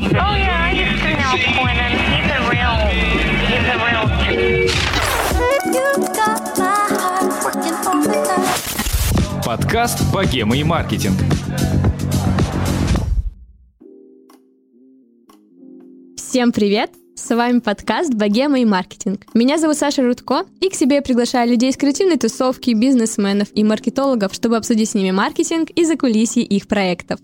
Oh yeah, I used to help Quinn, he's a real, he's a real. You got my heart working overtime. Подкаст «Богема и маркетинг». Всем привет! С вами подкаст «Богема и маркетинг». Меня зовут Саша Рудко, и к себе я приглашаю людей из креативной тусовки, бизнесменов и маркетологов, чтобы обсудить с ними маркетинг и закулисье их проектов.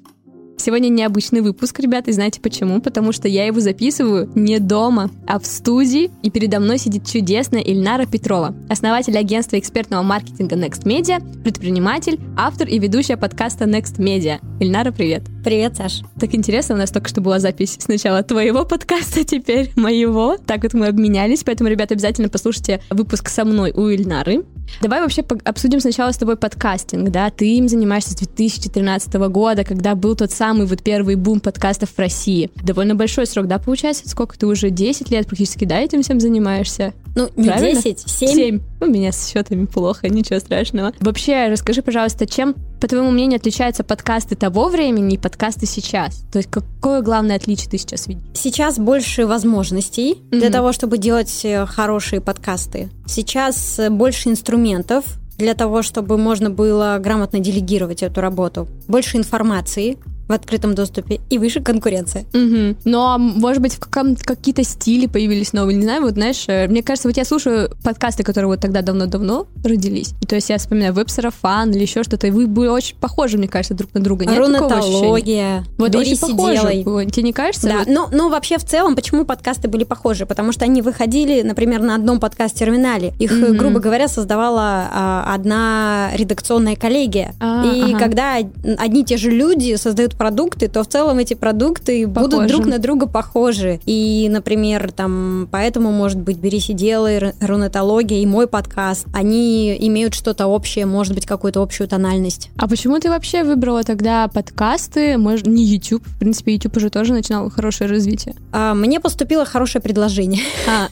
Сегодня необычный выпуск, ребята, и знаете почему? Потому что я его записываю не дома, а в студии, и передо мной сидит чудесная Ильнара Петрова, основатель агентства экспертного маркетинга Next Media, предприниматель, автор и ведущая подкаста Next Media. Ильнара, привет! Привет, Саш. Так интересно, у нас только что была запись сначала твоего подкаста, теперь моего. Так вот мы обменялись, поэтому, ребята, обязательно послушайте выпуск со мной у Ильнары. Давай вообще обсудим сначала с тобой подкастинг, да? Ты им занимаешься с 2013 года, когда был тот самый вот первый бум подкастов в России. Довольно большой срок, да, получается? Сколько ты уже 10 лет практически, да, этим всем занимаешься? Ну, не Правильно? 10, 7. Семь. У меня с счетами плохо, ничего страшного. Вообще, расскажи, пожалуйста, чем, по твоему мнению, отличаются подкасты того времени и подкасты сейчас? То есть какое главное отличие ты сейчас видишь? Сейчас больше возможностей для Мгм. того, чтобы делать э, хорошие подкасты. Сейчас э, больше инструментов для того, чтобы можно было грамотно делегировать эту работу. Больше информации в открытом доступе и выше конкуренция. Мгм. Но, может быть, в каком- какие-то стили появились новые, не знаю, вот, знаешь, э, мне кажется, вот я слушаю подкасты, которые вот тогда давно-давно родились, и то есть я вспоминаю веб-сарафан или еще что-то, и вы были очень похожи, мне кажется, друг на друга. Нет? Рунетология. Вот Берись очень и похоже. делай. Тебе не кажется? Да, Вот- но, но вообще в целом, почему подкасты были похожи? Потому что они выходили, например, на одном подкаст-терминале. Их, Мгм. грубо говоря, создавала а, одна редакционная коллегия. А, и ага. когда одни и те же люди создают продукты, то в целом эти продукты будут Похожи. друг на друга похожи. И, например, там, поэтому, может быть, «Берись и делай», р- рунетология и мой подкаст, они имеют что-то общее, может быть, какую-то общую тональность. А почему ты вообще выбрала тогда подкасты, может, не YouTube? В принципе, YouTube уже тоже начинал хорошее развитие. А, Мне поступило хорошее предложение. А,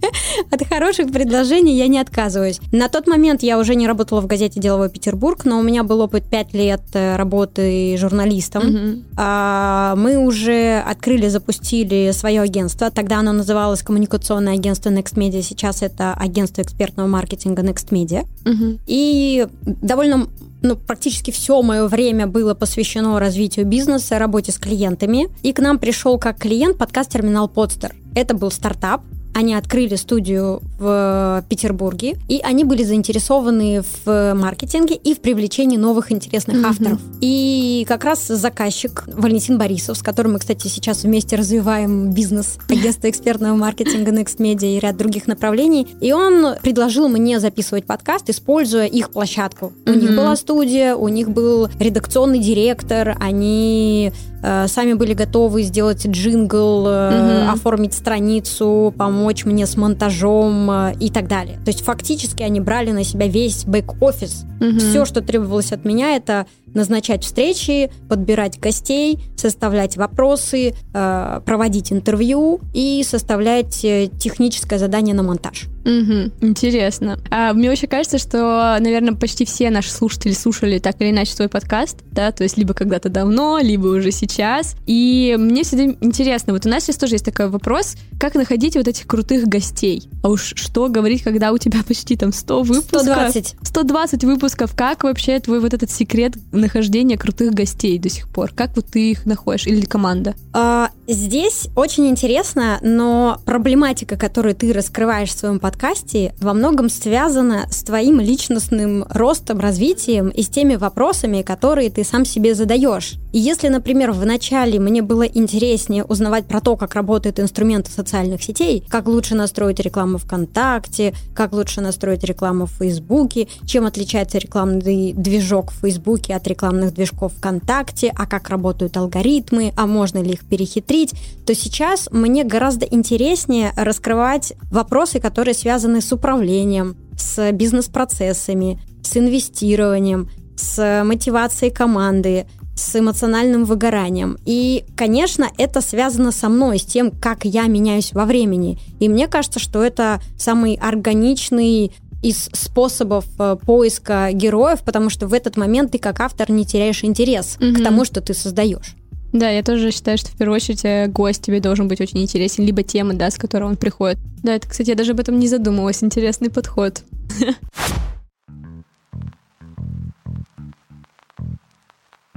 От хороших предложений я не отказываюсь. На тот момент я уже не работала в газете «Деловой Петербург», но у меня был опыт 5 лет э, работы журналистом. Мгм. А, Мы уже открыли, запустили свое агентство. Тогда оно называлось коммуникационное агентство Next Media. Сейчас это агентство экспертного маркетинга Next Media. Мгм. И довольно, ну, практически все мое время было посвящено развитию бизнеса, работе с клиентами. И к нам пришел как клиент подкаст-терминал Подстер. Это был стартап. Они открыли студию в Петербурге, и они были заинтересованы в маркетинге и в привлечении новых интересных Мгм. авторов. И как раз заказчик Валентин Борисов, с которым мы, кстати, сейчас вместе развиваем бизнес агентства экспертного маркетинга Next Media и ряд других направлений, и он предложил мне записывать подкаст, используя их площадку. У них была студия, у них был редакционный директор, они сами были готовы сделать джингл, э, Мгм. оформить страницу, помочь мне с монтажом э, и так далее. То есть фактически они брали на себя весь бэк-офис. Мгм. Все, что требовалось от меня, это назначать встречи, подбирать гостей, составлять вопросы, э, проводить интервью и составлять э, техническое задание на монтаж. Мгм. Интересно. А, мне вообще кажется, что, наверное, почти все наши слушатели слушали так или иначе твой подкаст, да, то есть либо когда-то давно, либо уже сейчас. И мне всегда интересно, вот у нас сейчас тоже есть такой вопрос, как находить вот этих крутых гостей? А уж что говорить, когда у тебя почти там 100 выпусков? 120. 120 выпусков. Как вообще твой вот этот секрет нахождения крутых гостей до сих пор? Как вот ты их находишь? Или команда? А, Здесь очень интересно, но проблематика, которую ты раскрываешь в своем подкасте, во многом связана с твоим личностным ростом, развитием и с теми вопросами, которые ты сам себе задаешь. И если, например, в начале мне было интереснее узнавать про то, как работают инструменты социальных сетей, как лучше настроить рекламу ВКонтакте, как лучше настроить рекламу в Фейсбуке, чем отличается рекламный движок в Фейсбуке от рекламных движков ВКонтакте, а как работают алгоритмы, а можно ли их перехитрить, то сейчас мне гораздо интереснее раскрывать вопросы, которые связаны с управлением, с бизнес-процессами, с инвестированием, с мотивацией команды, с эмоциональным выгоранием. И, конечно, это связано со мной, с тем, как я меняюсь во времени. И мне кажется, что это самый органичный из способов э, поиска героев, потому что в этот момент ты как автор не теряешь интерес Мгм. к тому, что ты создаешь. Да, я тоже считаю, что в первую очередь э, гость тебе должен быть очень интересен, либо тема, да, с которой он приходит. Да, это, кстати, я даже об этом не задумывалась. Интересный подход.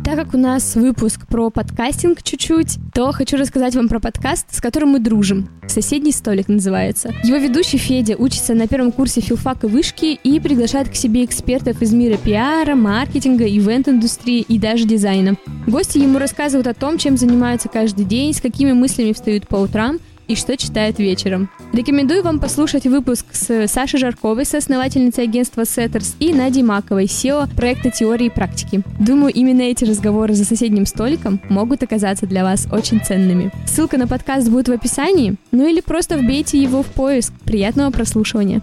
Так как у нас выпуск про подкастинг чуть-чуть, то хочу рассказать вам про подкаст, с которым мы дружим. «Соседний столик» называется. Его ведущий Федя учится на первом курсе филфака вышки и приглашает к себе экспертов из мира пиара, маркетинга, ивент-индустрии и даже дизайна. Гости ему рассказывают о том, чем занимаются каждый день, с какими мыслями встают по утрам – и что читает вечером. Рекомендую вам послушать выпуск с Сашей Жарковой, соосновательницей агентства Setters, и Надей Маковой, SEO проекта теории и практики. Думаю, именно эти разговоры за соседним столиком могут оказаться для вас очень ценными. Ссылка на подкаст будет в описании, ну или просто вбейте его в поиск. Приятного прослушивания.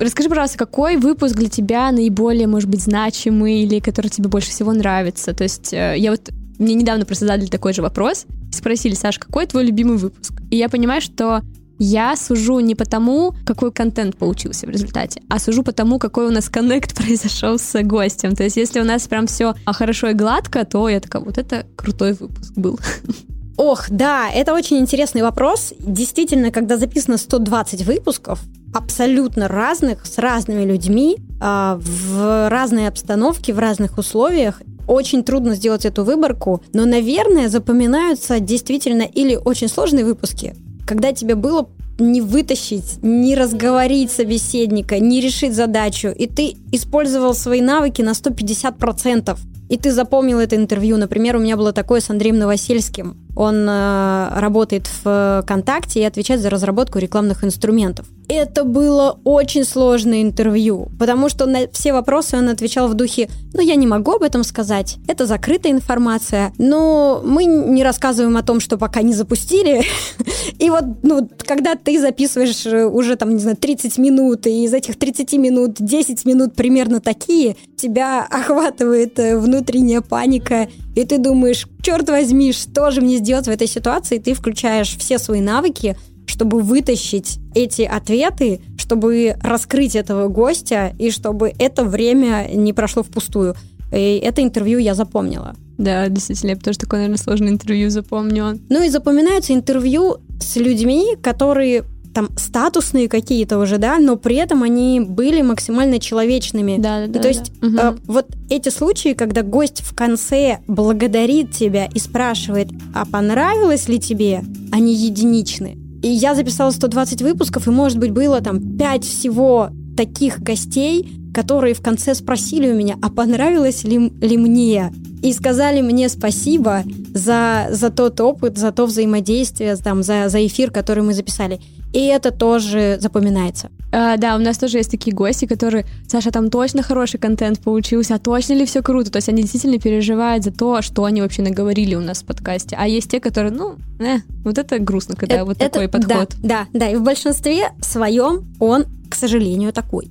Расскажи, пожалуйста, какой выпуск для тебя наиболее, может быть, значимый или который тебе больше всего нравится? То есть э, я вот мне недавно просто задали такой же вопрос. Спросили, Саш, какой твой любимый выпуск? И я понимаю, что я сужу не потому, какой контент получился в результате, а сужу по тому, какой у нас коннект произошел с гостем. То есть, если у нас прям все хорошо и гладко, то я такая, вот это крутой выпуск был. Ох, да, это очень интересный вопрос. Действительно, когда записано 120 выпусков, абсолютно разных, с разными людьми, а, в разной обстановке, в разных условиях, очень трудно сделать эту выборку, но, наверное, запоминаются действительно или очень сложные выпуски, когда тебе было не вытащить, не разговорить собеседника, не решить задачу, и ты использовал свои навыки на 150%. И ты запомнил это интервью. Например, у меня было такое с Андреем Новосельским. Он э, работает в ВКонтакте и отвечает за разработку рекламных инструментов. Это было очень сложное интервью, потому что на все вопросы он отвечал в духе «Ну, я не могу об этом сказать, это закрытая информация, но мы не рассказываем о том, что пока не запустили». И вот, ну, когда ты записываешь э, уже, там, не знаю, 30 минут, и из этих 30 минут 10 минут примерно такие, тебя охватывает э, внутренняя паника, и ты думаешь, черт возьми, что же мне сделать в этой ситуации? Ты включаешь все свои навыки, чтобы вытащить эти ответы, чтобы раскрыть этого гостя, и чтобы это время не прошло впустую. И это интервью я запомнила. Да, действительно, я тоже такое, наверное, сложное интервью запомню. Ну и запоминаются интервью с людьми, которые там статусные какие-то уже, да, но при этом они были максимально человечными. Да, да. И, то есть да. э, вот эти случаи, когда гость в конце благодарит тебя и спрашивает, а понравилось ли тебе, они единичны. И я записала 120 выпусков, и, может быть, было там 5 всего таких гостей, которые в конце спросили у меня, а понравилось ли, ли мне? И сказали мне спасибо за, за тот опыт, за то взаимодействие, там, за, за эфир, который мы записали. И это тоже запоминается. А, да, у нас тоже есть такие гости, которые, Саша, там точно хороший контент получился, а точно ли все круто? То есть они действительно переживают за то, что они вообще наговорили у нас в подкасте. А есть те, которые, ну, э, вот это грустно, когда это, вот такой это, подход. Да, да, да. И в большинстве своем он, к сожалению, такой.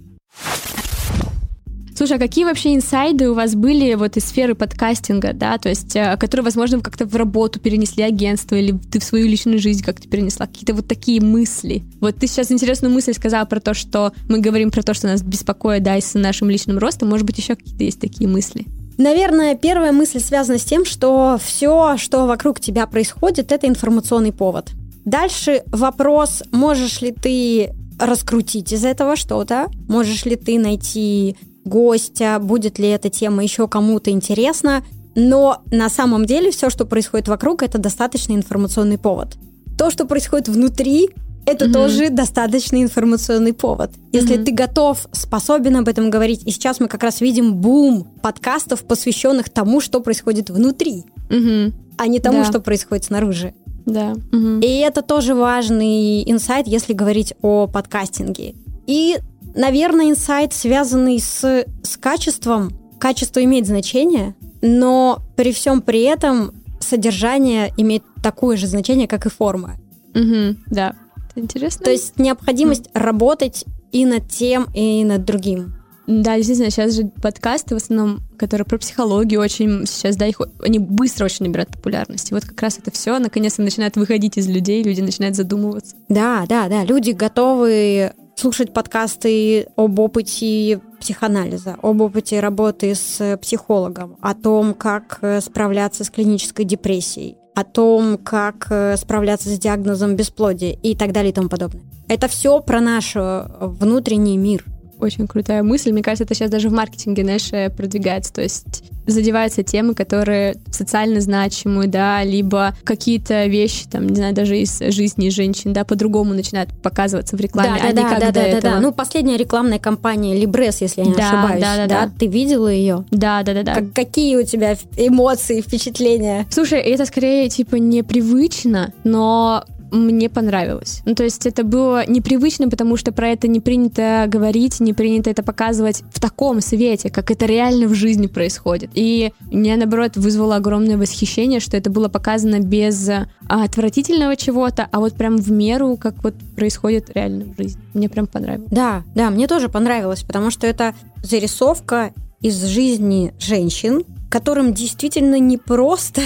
Слушай, а какие вообще инсайды у вас были вот из сферы подкастинга, да, то есть, э, которые, возможно, вы как-то в работу перенесли агентство или ты в свою личную жизнь как-то перенесла, какие-то вот такие мысли? Вот ты сейчас интересную мысль сказала про то, что мы говорим про то, что нас беспокоит, да, и с нашим личным ростом, может быть, еще какие-то есть такие мысли? Наверное, первая мысль связана с тем, что все, что вокруг тебя происходит, это информационный повод. Дальше вопрос, можешь ли ты раскрутить из этого что-то, можешь ли ты найти гостя, будет ли эта тема еще кому-то интересна. Но на самом деле все, что происходит вокруг, это достаточный информационный повод. То, что происходит внутри, это mm-hmm. тоже достаточный информационный повод. Если mm-hmm. ты готов, способен об этом говорить, и сейчас мы как раз видим бум подкастов, посвященных тому, что происходит внутри, mm-hmm. а не тому, да. что происходит снаружи. Да. Mm-hmm. И это тоже важный инсайт, если говорить о подкастинге. И Наверное, инсайт, связанный с, с качеством. Качество имеет значение, но при всем при этом содержание имеет такое же значение, как и форма. Угу, да. Это интересно. То есть необходимость mm. работать и над тем, и над другим. Да, действительно, сейчас же подкасты в основном, которые про психологию очень сейчас, да, их они быстро очень набирают популярность. И вот как раз это все наконец-то начинает выходить из людей, люди начинают задумываться. Да, да, да, люди готовы слушать подкасты об опыте психоанализа, об опыте работы с психологом, о том, как э, справляться с клинической депрессией, о том, как э, справляться с диагнозом бесплодия и так далее и тому подобное. Это все про наш э, внутренний мир. Очень крутая мысль. Мне кажется, это сейчас даже в маркетинге, знаешь, продвигается. То есть задеваются темы, которые социально значимые, да, либо какие-то вещи, там, не знаю, даже из жизни женщин, да, по-другому начинают показываться в рекламе, да, а да, не как да, до да, да, этого. да. Ну, последняя рекламная кампания Либрес, если я не Да, ошибаюсь. да, да, да. Ты видела ее? да, да, да, да. Как- какие у тебя эмоции, впечатления? Слушай, это скорее типа непривычно, но мне понравилось. Ну, то есть это было непривычно, потому что про это не принято говорить, не принято это показывать в таком свете, как это реально в жизни происходит. И меня, наоборот, вызвало огромное восхищение, что это было показано без а, отвратительного чего-то, а вот прям в меру, как вот происходит реально в жизни. Мне прям понравилось. Да, да, мне тоже понравилось, потому что это зарисовка из жизни женщин, которым действительно не просто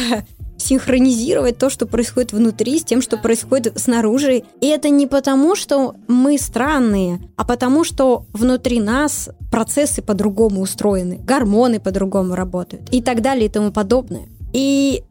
синхронизировать то, что происходит внутри, с тем, что происходит снаружи. И это не потому, что мы странные, а потому, что внутри нас процессы по-другому устроены, гормоны по-другому работают и так далее и тому подобное. И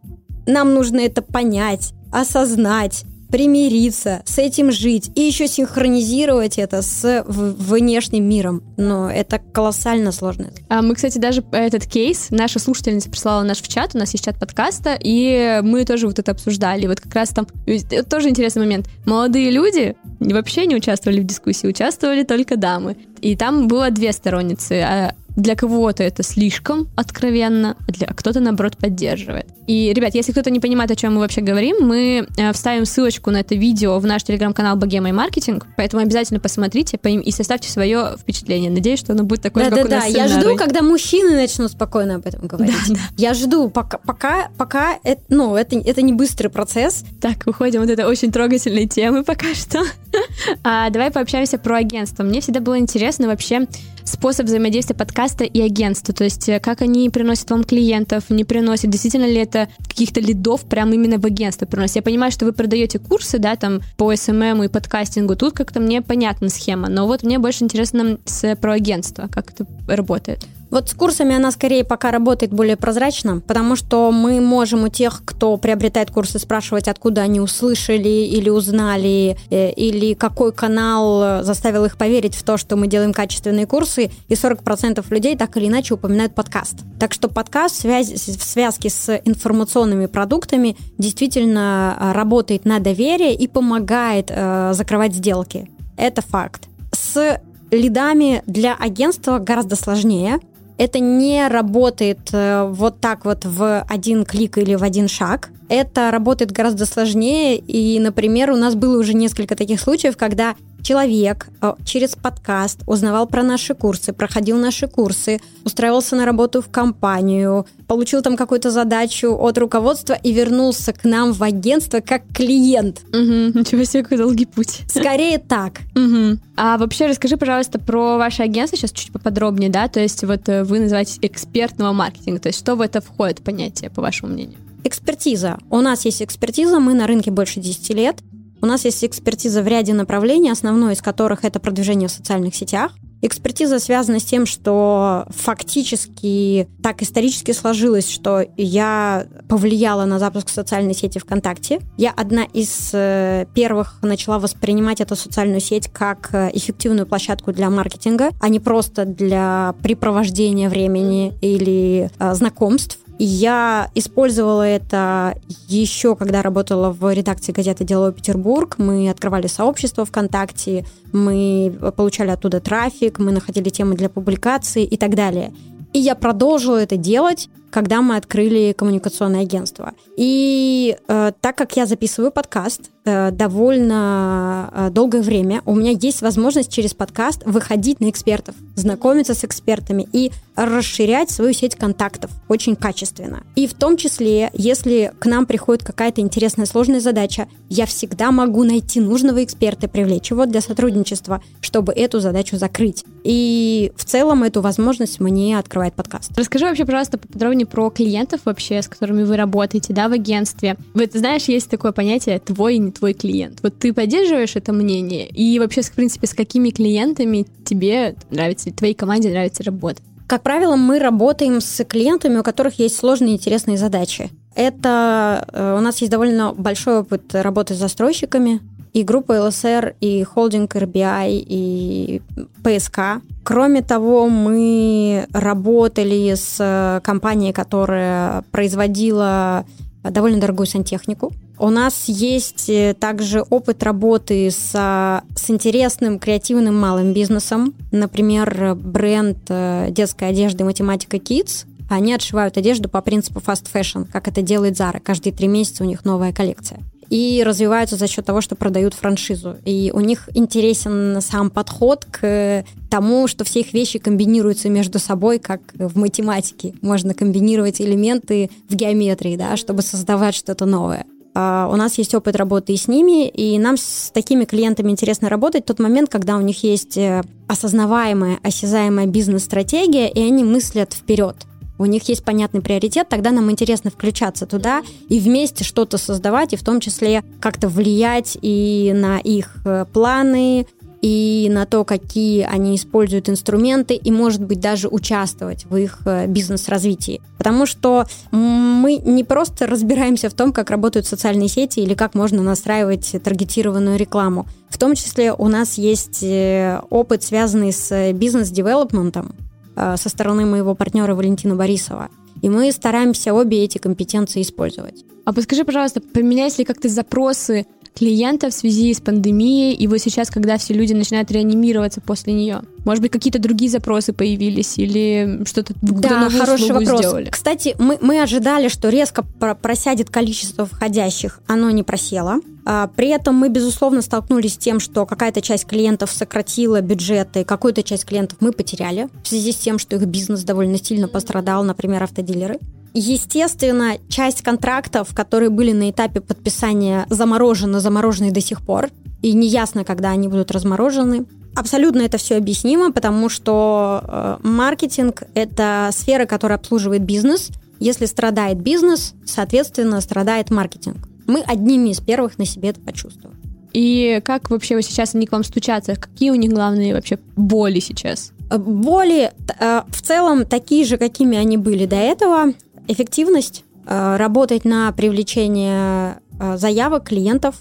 нам нужно это понять, осознать, примириться, с этим жить и еще синхронизировать это с внешним миром. Но это колоссально сложно. А мы, кстати, даже этот кейс, наша слушательница прислала наш в чат, у нас есть чат подкаста, и мы тоже вот это обсуждали. Вот как раз там это тоже интересный момент. Молодые люди вообще не участвовали в дискуссии, участвовали только дамы. И там было две сторонницы. Для кого-то это слишком откровенно, а для а кто-то, наоборот, поддерживает. И, ребят, если кто-то не понимает, о чем мы вообще говорим, мы э, вставим ссылочку на это видео в наш телеграм-канал Богема и Маркетинг, поэтому обязательно посмотрите поим- и составьте свое впечатление. Надеюсь, что оно будет такое же, как у Да-да-да, нас с я жду, когда мужчины начнут спокойно об этом говорить. Я жду, пока, пока, пока это, ну, это, это не быстрый процесс. Так, выходим от этой очень трогательной темы пока что. А, давай пообщаемся про агентство. Мне всегда было интересно вообще способ взаимодействия подкаста и агентства. То есть э, как они приносят вам клиентов, не приносят. Действительно ли это каких-то лидов прямо именно в агентство приносит? Я понимаю, что вы продаете курсы, да, там по SMM и подкастингу. Тут как-то мне понятна схема. Но вот мне больше интересно с, про агентство, как это работает. Вот с курсами она скорее пока работает более прозрачно, потому что мы можем у тех, кто приобретает курсы, спрашивать, откуда они услышали или узнали, э, или какой канал э, заставил их поверить в то, что мы делаем качественные курсы, и 40% людей так или иначе упоминают подкаст. Так что подкаст в связи- в связке с информационными продуктами действительно э, работает на доверие и помогает э, закрывать сделки. Это факт. С лидами для агентства гораздо сложнее. Это не работает э, вот так вот в один клик или в один шаг. Это работает гораздо сложнее. И, например, у нас было уже несколько таких случаев, когда человек э, через подкаст узнавал про наши курсы, проходил наши курсы, устраивался на работу в компанию, получил там какую-то задачу от руководства и вернулся к нам в агентство как клиент. Угу, ничего себе, какой долгий путь. Скорее так. Мгм. А вообще расскажи, пожалуйста, про ваше агентство сейчас чуть поподробнее, да? То есть вот э, вы называете экспертного маркетинга. То есть что в это входит понятие, по вашему мнению? Экспертиза. У нас есть экспертиза, мы на рынке больше 10 лет. У нас есть экспертиза в ряде направлений, основной из которых это продвижение в социальных сетях. Экспертиза связана с тем, что фактически так исторически сложилось, что я повлияла на запуск социальной сети ВКонтакте. Я одна из э, первых начала воспринимать эту социальную сеть как э, эффективную площадку для маркетинга, а не просто для препровождения времени или э, знакомств. Я использовала это еще, когда работала в редакции газеты «Деловой Петербург». Мы открывали сообщество ВКонтакте, мы получали оттуда трафик, мы находили темы для публикации и так далее. И я продолжила это делать, когда мы открыли коммуникационное агентство. И э, так как я записываю подкаст э, довольно э, долгое время, у меня есть возможность через подкаст выходить на экспертов, знакомиться с экспертами и расширять свою сеть контактов очень качественно. И в том числе, если к нам приходит какая-то интересная сложная задача, я всегда могу найти нужного эксперта привлечь его для сотрудничества, чтобы эту задачу закрыть. И в целом эту возможность мне открывает подкаст. Расскажи вообще, пожалуйста, поподробнее сегодня про клиентов вообще, с которыми вы работаете, да, в агентстве. Вот знаешь, есть такое понятие «твой и не твой клиент». Вот ты поддерживаешь это мнение? И вообще, в принципе, с какими клиентами тебе нравится, твоей команде нравится работать? Как правило, мы работаем с клиентами, у которых есть сложные интересные задачи. Это э, у нас есть довольно большой опыт работы с застройщиками, и группа ЛСР, и холдинг РБИ, и ПСК. Кроме того, мы работали с э, компанией, которая производила довольно дорогую сантехнику. У нас есть э, также опыт работы с, с интересным креативным малым бизнесом. Например, бренд э, детской одежды «Математика Kids». Они отшивают одежду по принципу fast fashion, как это делает Zara. Каждые три месяца у них новая коллекция и развиваются за счет того, что продают франшизу. И у них интересен сам подход к тому, что все их вещи комбинируются между собой, как в математике. Можно комбинировать элементы в геометрии, да, чтобы создавать что-то новое. Uh, у нас есть опыт работы и с ними, и нам с такими клиентами интересно работать в тот момент, когда у них есть э, осознаваемая, осязаемая бизнес-стратегия, и они мыслят вперед у них есть понятный приоритет, тогда нам интересно включаться туда и вместе что-то создавать, и в том числе как-то влиять и на их э, планы, и на то, какие они используют инструменты, и, может быть, даже участвовать в их э, бизнес-развитии. Потому что мы не просто разбираемся в том, как работают социальные сети или как можно настраивать таргетированную рекламу. В том числе у нас есть э, опыт, связанный с бизнес-девелопментом, со стороны моего партнера Валентина Борисова. И мы стараемся обе эти компетенции использовать. А подскажи, пожалуйста, поменялись ли как-то запросы клиентов в связи с пандемией, и вот сейчас, когда все люди начинают реанимироваться после нее? Может быть, какие-то другие запросы появились или что-то Да, хороший вопрос. Сделали? Кстати, мы, мы ожидали, что резко просядет количество входящих. Оно не просело. А, при этом мы, безусловно, столкнулись с тем, что какая-то часть клиентов сократила бюджеты, какую-то часть клиентов мы потеряли в связи с тем, что их бизнес довольно сильно пострадал, например, автодилеры. Естественно, часть контрактов, которые были на этапе подписания, заморожены, заморожены до сих пор, и неясно, когда они будут разморожены. Абсолютно это все объяснимо, потому что э, маркетинг – это сфера, которая обслуживает бизнес. Если страдает бизнес, соответственно, страдает маркетинг. Мы одними из первых на себе это почувствовали. И как вообще сейчас они к вам стучатся? Какие у них главные вообще боли сейчас? Э, боли э, в целом такие же, какими они были до этого эффективность, э, работать на привлечение э, заявок клиентов.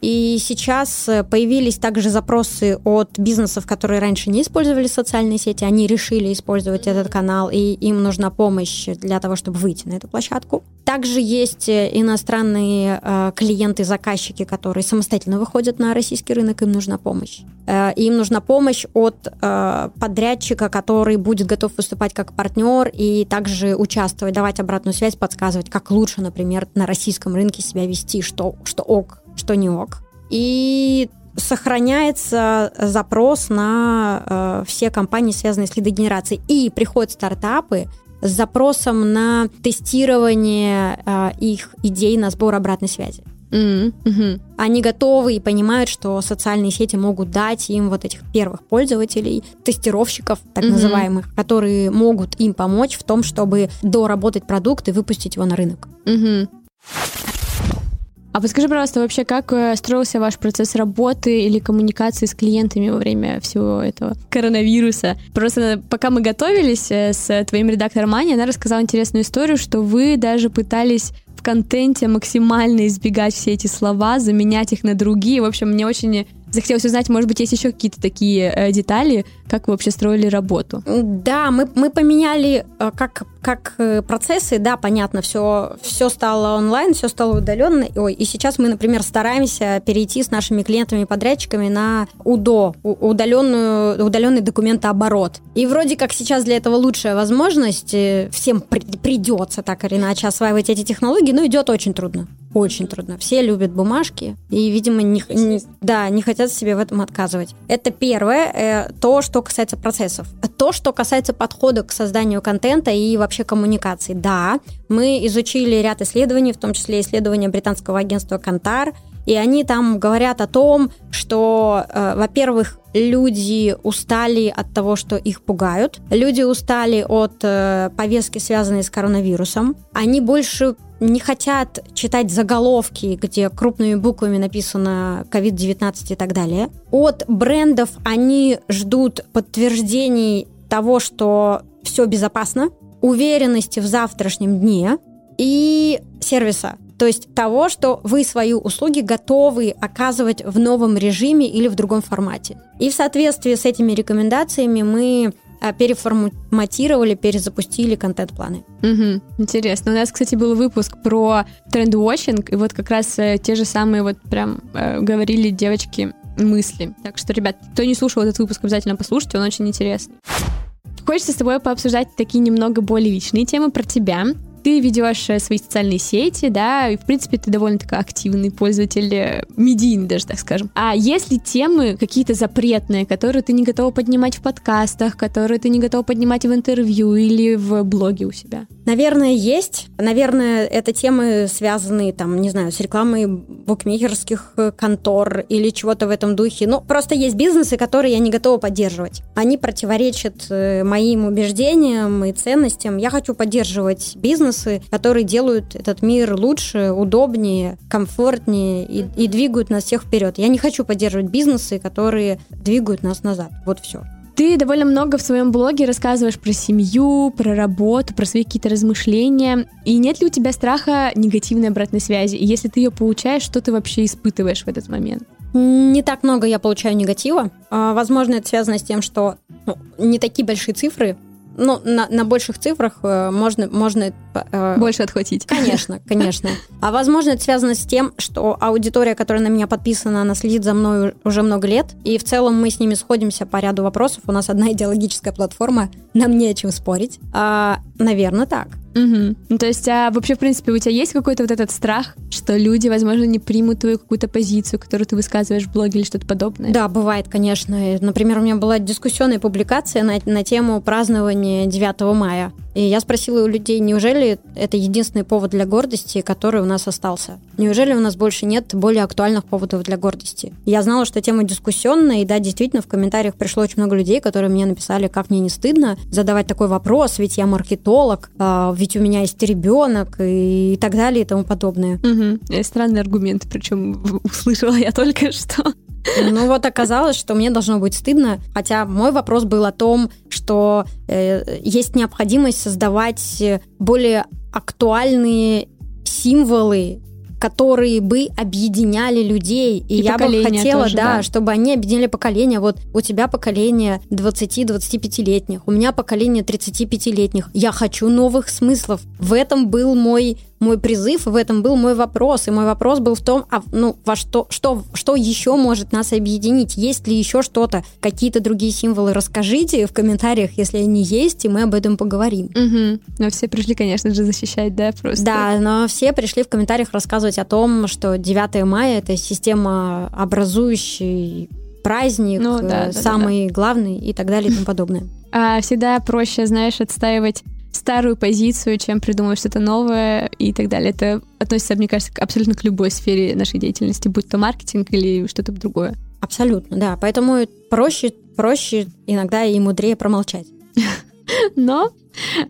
И сейчас э, появились также запросы от бизнесов, которые раньше не использовали социальные сети. Они решили использовать этот канал, и им нужна помощь для того, чтобы выйти на эту площадку. Также есть иностранные э, клиенты, заказчики, которые самостоятельно выходят на российский рынок, им нужна помощь. Э, им нужна помощь от э, подрядчика, который будет готов выступать как партнер и также участвовать, давать обратную связь, подсказывать, как лучше, например, на российском рынке себя вести, что, что ок, что не ок. И сохраняется запрос на э, все компании, связанные с лидогенерацией. И приходят стартапы, с запросом на тестирование э, их идей на сбор обратной связи. Mm-hmm. Они готовы и понимают, что социальные сети могут дать им вот этих первых пользователей, тестировщиков, так mm-hmm. называемых, которые могут им помочь в том, чтобы доработать продукт и выпустить его на рынок. Mm-hmm. А подскажи, пожалуйста, вообще, как э, строился ваш процесс работы или коммуникации с клиентами во время всего этого коронавируса? Просто пока мы готовились э, с твоим редактором Аней, она рассказала интересную историю, что вы даже пытались в контенте максимально избегать все эти слова, заменять их на другие. В общем, мне очень захотелось узнать, может быть, есть еще какие-то такие э, детали, как вы вообще строили работу? Да, мы, мы поменяли э, как, как э, процессы, да, понятно, все, все стало онлайн, все стало удаленно. Ой, и сейчас мы, например, стараемся перейти с нашими клиентами и подрядчиками на УДО, удаленную, удаленный документооборот. И вроде как сейчас для этого лучшая возможность, э, всем при, придется так или иначе осваивать эти технологии, но идет очень трудно. Очень трудно. Все любят бумажки и, видимо, не, не, да, не хотят себе в этом отказывать. Это первое, э, то, что касается процессов. То, что касается подхода к созданию контента и вообще коммуникации. Да, мы изучили ряд исследований, в том числе исследования британского агентства «Кантар», и они там говорят о том, что, э, во-первых, люди устали от того, что их пугают, люди устали от э, повестки, связанной с коронавирусом, они больше не хотят читать заголовки, где крупными буквами написано COVID-19 и так далее. От брендов они ждут подтверждений того, что все безопасно, уверенности в завтрашнем дне и сервиса. То есть того, что вы свои услуги готовы оказывать в новом режиме или в другом формате. И в соответствии с этими рекомендациями мы а, переформатировали, перезапустили контент-планы. Угу, интересно. У нас, кстати, был выпуск про тренд-вотчинг, и вот как раз э, те же самые вот прям э, говорили девочки мысли. Так что, ребят, кто не слушал этот выпуск, обязательно послушайте, он очень интересный. Хочется с тобой пообсуждать такие немного более личные темы про тебя ты ведешь э, свои социальные сети, да, и, в принципе, ты довольно такой активный пользователь, э, медийный даже, так скажем. А если темы какие-то запретные, которые ты не готова поднимать в подкастах, которые ты не готова поднимать в интервью или в блоге у себя? Наверное, есть. Наверное, это темы, связанные, там, не знаю, с рекламой букмекерских э, контор или чего-то в этом духе. Ну, просто есть бизнесы, которые я не готова поддерживать. Они противоречат моим убеждениям и ценностям. Я хочу поддерживать бизнес, бизнесы, которые делают этот мир лучше, удобнее, комфортнее и, и двигают нас всех вперед. Я не хочу поддерживать бизнесы, которые двигают нас назад. Вот все. Ты довольно много в своем блоге рассказываешь про семью, про работу, про свои какие-то размышления. И нет ли у тебя страха негативной обратной связи? И если ты ее получаешь, что ты вообще испытываешь в этот момент? Не так много я получаю негатива. А, возможно, это связано с тем, что ну, не такие большие цифры ну, на, на больших цифрах э, можно, можно... Э, Больше отхватить. Конечно, конечно. А возможно, это связано с тем, что аудитория, которая на меня подписана, она следит за мной уже много лет, и в целом мы с ними сходимся по ряду вопросов. У нас одна идеологическая платформа, нам не о чем спорить. А, наверное, так. Угу. Ну, то есть, а вообще, в принципе, у тебя есть какой-то вот этот страх, что люди, возможно, не примут твою какую-то позицию, которую ты высказываешь в блоге или что-то подобное? Да, бывает, конечно. Например, у меня была дискуссионная публикация на, на тему празднования 9 мая. И я спросила у людей, неужели это единственный повод для гордости, который у нас остался? Неужели у нас больше нет более актуальных поводов для гордости? Я знала, что тема дискуссионная, и да, действительно, в комментариях пришло очень много людей, которые мне написали, как мне не стыдно задавать такой вопрос, ведь я маркетолог, а, ведь у меня есть ребенок и так далее и тому подобное. Угу. Странный аргумент, причем услышала я только что. Ну вот оказалось, что мне должно быть стыдно, хотя мой вопрос был о том, что э, есть необходимость создавать более актуальные символы которые бы объединяли людей. И, и я бы хотела, тоже, да, да, чтобы они объединяли поколение. Вот у тебя поколение 20-25-летних, у меня поколение 35-летних. Я хочу новых смыслов. В этом был мой мой призыв, в этом был мой вопрос. И мой вопрос был в том, а, ну, во что, что, что еще может нас объединить? Есть ли еще что-то, какие-то другие символы? Расскажите в комментариях, если они есть, и мы об этом поговорим. Угу. Но все пришли, конечно же, защищать, да, просто. Да, но все пришли в комментариях рассказывать о том, что 9 мая — это система образующий праздник, ну, да, да, самый да, да. главный и так далее и тому подобное. А всегда проще, знаешь, отстаивать старую позицию, чем придумать что-то новое и так далее. Это относится, мне кажется, абсолютно к любой сфере нашей деятельности, будь то маркетинг или что-то другое. Абсолютно, да. Поэтому проще, проще иногда и мудрее промолчать. Но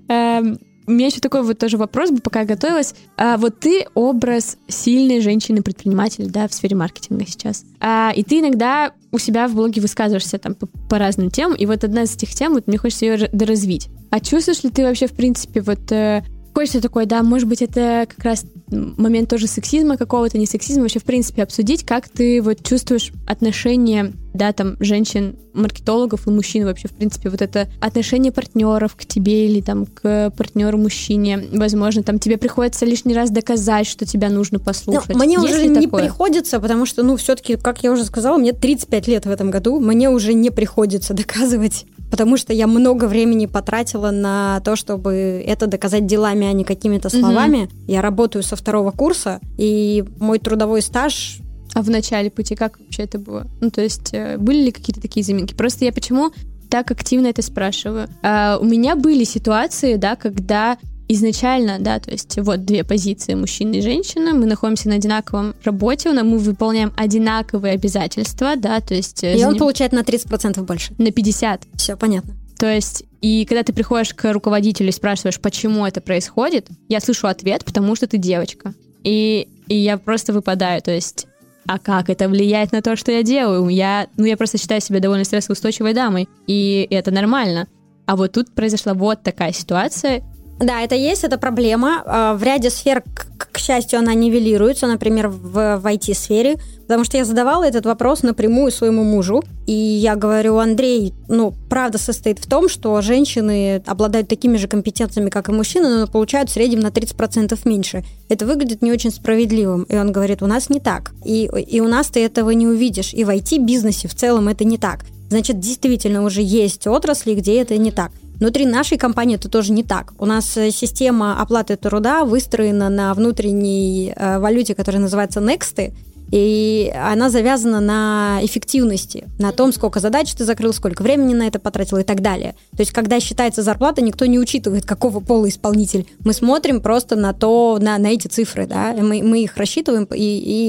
эм, у меня еще такой вот тоже вопрос пока я готовилась. А, вот ты образ сильной женщины-предпринимателя, да, в сфере маркетинга сейчас. А, и ты иногда у себя в блоге высказываешься там по, по разным темам, и вот одна из этих тем, вот мне хочется ее доразвить. А чувствуешь ли ты вообще, в принципе, вот э, хочется такой, да, может быть, это как раз момент тоже сексизма какого-то, не сексизма, вообще, в принципе, обсудить, как ты вот чувствуешь отношение, да, там, женщин, маркетологов и мужчин вообще, в принципе, вот это отношение партнеров к тебе или там к партнеру мужчине, возможно, там тебе приходится лишний раз доказать, что тебя нужно послушать. Ну, мне Есть уже не такое? приходится, потому что, ну, все-таки, как я уже сказала, мне 35 лет в этом году, мне уже не приходится доказывать потому что я много времени потратила на то, чтобы это доказать делами, а не какими-то словами. Угу. Я работаю со второго курса, и мой трудовой стаж а в начале пути как вообще это было? Ну, то есть э, были ли какие-то такие заминки? Просто я почему так активно это спрашиваю? А, у меня были ситуации, да, когда изначально, да, то есть вот две позиции, мужчина и женщина, мы находимся на одинаковом работе, мы выполняем одинаковые обязательства, да, то есть... э, И он получает на 30% больше. на 50. Все понятно. То есть, и когда ты приходишь к руководителю и спрашиваешь, почему это происходит, я слышу ответ, потому что ты девочка. И, и я просто выпадаю, то есть, а как это влияет на то, что я делаю? Я, ну, я просто считаю себя довольно стрессоустойчивой дамой, и это нормально. А вот тут произошла вот такая ситуация, Да, это есть, это проблема. А, В ряде сфер, к, к счастью, она нивелируется, например, в, в IT-сфере, потому что я задавала этот вопрос напрямую своему мужу, и я говорю, Андрей, ну, правда состоит в том, что женщины обладают такими же компетенциями, как и мужчины, но получают в среднем на 30% меньше. Это выглядит не очень справедливым. И он говорит, у нас не так. И, и у нас ты этого не увидишь. И в IT-бизнесе в целом это не так. Значит, действительно уже есть отрасли, где это не так. Внутри нашей компании это тоже не так. У нас э, система оплаты труда выстроена на внутренней э, валюте, которая называется Next, и она завязана на эффективности, на том, сколько задач ты закрыл, сколько времени на это потратил и так далее. То есть, когда считается зарплата, никто не учитывает, какого пола исполнитель. Мы смотрим просто на то, на, на эти цифры, да, мы, мы их рассчитываем, и,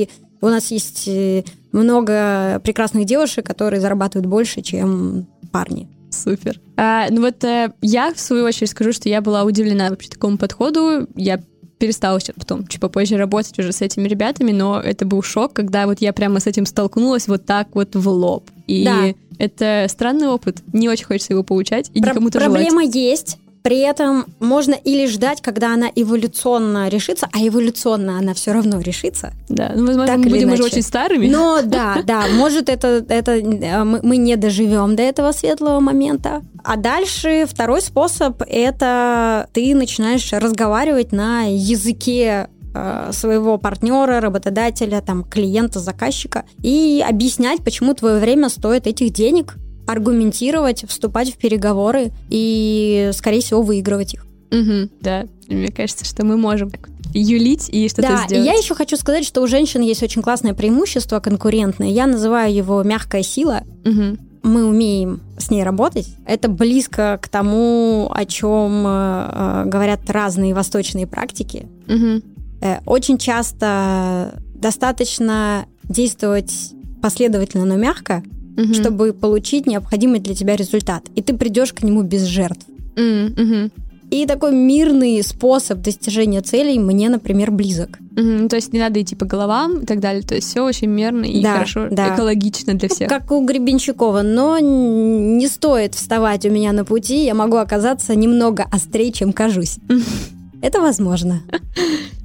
и у нас есть э, много прекрасных девушек, которые зарабатывают больше, чем парни. Супер. А, ну вот э, я, в свою очередь, скажу, что я была удивлена вообще такому подходу. Я перестала сейчас потом чуть попозже работать уже с этими ребятами, но это был шок, когда вот я прямо с этим столкнулась вот так вот в лоб. И Да. это странный опыт. Не очень хочется его получать и Про- никому тоже желать. Проблема есть. При этом можно или ждать, когда она эволюционно решится, а эволюционно она все равно решится. Да, ну, возможно, Так мы будем уже иначе. очень старыми. Но да, да, может это, это э, мы, мы не доживем до этого светлого момента. А дальше второй способ это ты начинаешь разговаривать на языке э, своего партнера, работодателя, там, клиента, заказчика и объяснять, почему твое время стоит этих денег, аргументировать, вступать в переговоры и, скорее всего, выигрывать их. Мгм, да, мне кажется, что мы можем юлить и что-то Да, сделать. я еще хочу сказать, что у женщин есть очень классное преимущество конкурентное. Я называю его мягкая сила. Мгм. Мы умеем с ней работать. Это близко к тому, о чем э, э, говорят разные восточные практики. Мгм. Э, очень часто достаточно действовать последовательно, но мягко, Мгм. чтобы получить необходимый для тебя результат. И ты придешь к нему без жертв. Мгм. И такой мирный способ достижения целей мне, например, близок. Ну, То есть не надо идти по головам и так далее. То есть все очень мерно и Да, хорошо, да. экологично для Ну, всех. Как у Гребенщикова, но не стоит вставать у меня на пути, я могу оказаться немного острее, чем кажусь. Это возможно.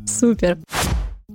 Супер.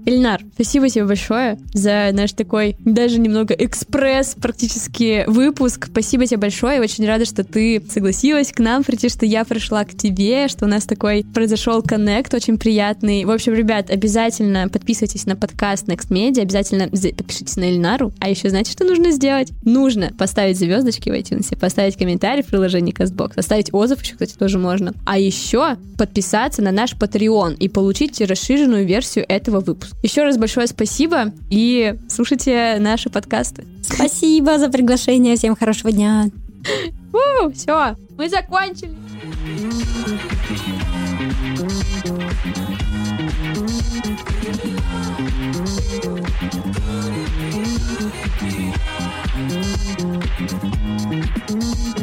Ильнар, спасибо тебе большое за наш такой даже немного экспресс практически выпуск. Спасибо тебе большое. Очень рада, что ты согласилась к нам прийти, что я пришла к тебе, что у нас такой произошел коннект очень приятный. В общем, ребят, обязательно подписывайтесь на подкаст Next Media, обязательно за- подпишитесь на Ильнару. А еще знаете, что нужно сделать? Нужно поставить звездочки в iTunes, поставить комментарий в приложении CastBox, оставить отзыв еще, кстати, тоже можно. А еще подписаться на наш Patreon и получить расширенную версию этого выпуска. Еще раз большое спасибо и слушайте наши подкасты. Спасибо за приглашение. Всем хорошего дня. Все, мы закончили. Thank